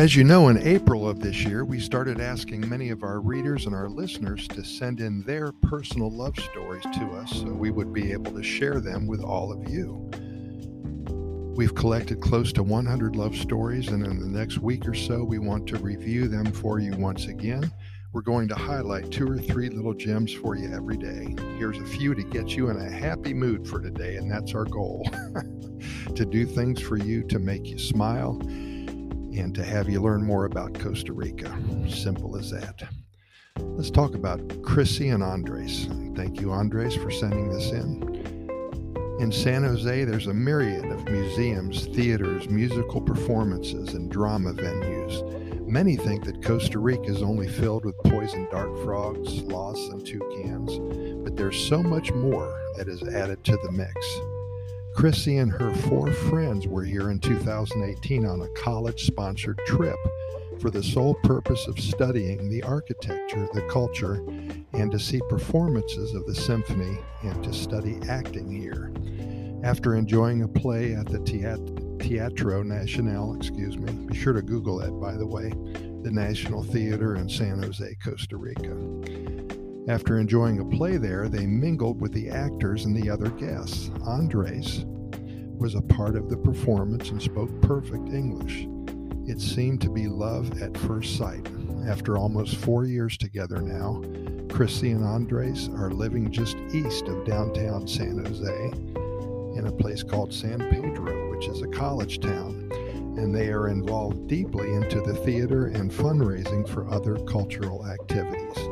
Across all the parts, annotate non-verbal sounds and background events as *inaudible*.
As you know, in April of this year, we started asking many of our readers and our listeners to send in their personal love stories to us so we would be able to share them with all of you. We've collected close to 100 love stories, and in the next week or so, we want to review them for you once again. We're going to highlight two or three little gems for you every day. Here's a few to get you in a happy mood for today, and that's our goal *laughs* to do things for you to make you smile and to have you learn more about Costa Rica. Simple as that. Let's talk about Chrissy and Andres. Thank you, Andres, for sending this in. In San Jose, there's a myriad of museums, theaters, musical performances, and drama venues. Many think that Costa Rica is only filled with poison dart frogs, sloths, and toucans, but there's so much more that is added to the mix. Chrissy and her four friends were here in 2018 on a college sponsored trip for the sole purpose of studying the architecture, the culture, and to see performances of the symphony and to study acting here. After enjoying a play at the Teatro Nacional, excuse me, be sure to Google that, by the way, the National Theater in San Jose, Costa Rica. After enjoying a play there, they mingled with the actors and the other guests. Andres was a part of the performance and spoke perfect English. It seemed to be love at first sight. After almost four years together now, Chrissy and Andres are living just east of downtown San Jose in a place called San Pedro, which is a college town, and they are involved deeply into the theater and fundraising for other cultural activities.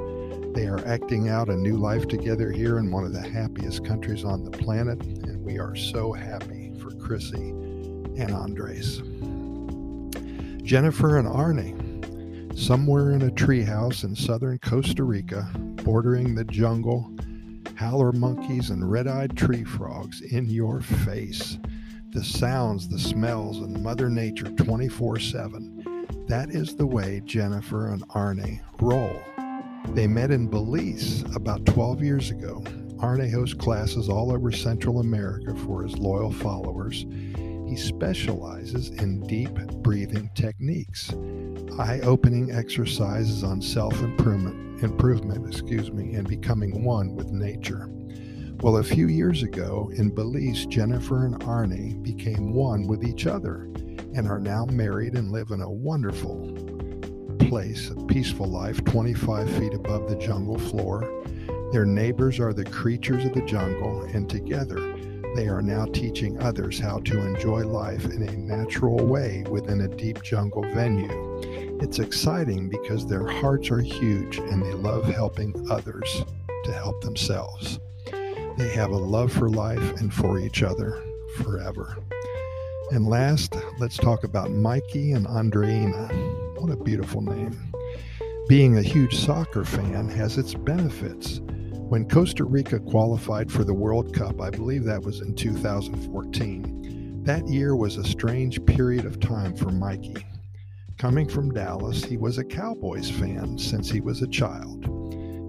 They are acting out a new life together here in one of the happiest countries on the planet, and we are so happy for Chrissy and Andres. Jennifer and Arne, somewhere in a treehouse in southern Costa Rica, bordering the jungle, howler monkeys and red eyed tree frogs in your face. The sounds, the smells, and Mother Nature 24 7. That is the way Jennifer and Arne roll. They met in Belize about 12 years ago. Arne hosts classes all over Central America for his loyal followers. He specializes in deep breathing techniques, eye-opening exercises on self-improvement, improvement, excuse me, and becoming one with nature. Well, a few years ago in Belize, Jennifer and Arne became one with each other and are now married and live in a wonderful place, a peaceful life 25 feet above the jungle floor. Their neighbors are the creatures of the jungle, and together they are now teaching others how to enjoy life in a natural way within a deep jungle venue. It's exciting because their hearts are huge and they love helping others to help themselves. They have a love for life and for each other forever. And last, let's talk about Mikey and Andreina. What a beautiful name. Being a huge soccer fan has its benefits. When Costa Rica qualified for the World Cup, I believe that was in 2014, that year was a strange period of time for Mikey. Coming from Dallas, he was a Cowboys fan since he was a child.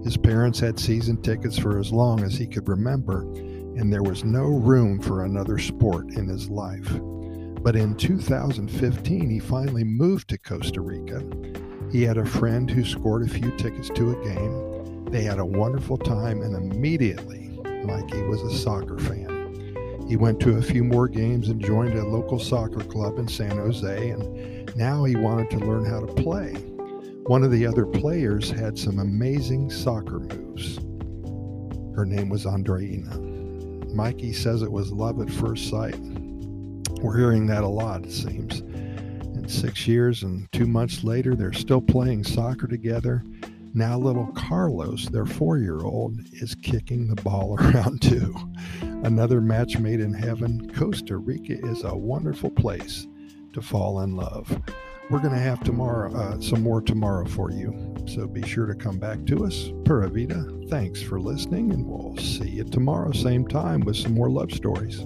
His parents had season tickets for as long as he could remember, and there was no room for another sport in his life. But in 2015, he finally moved to Costa Rica. He had a friend who scored a few tickets to a game. They had a wonderful time, and immediately, Mikey was a soccer fan. He went to a few more games and joined a local soccer club in San Jose, and now he wanted to learn how to play. One of the other players had some amazing soccer moves. Her name was Andreina. Mikey says it was love at first sight. We're hearing that a lot, it seems. And six years and two months later, they're still playing soccer together. Now, little Carlos, their four year old, is kicking the ball *laughs* around too. Another match made in heaven. Costa Rica is a wonderful place to fall in love. We're going to have tomorrow uh, some more tomorrow for you. So be sure to come back to us. Pura Vida, thanks for listening, and we'll see you tomorrow, same time, with some more love stories.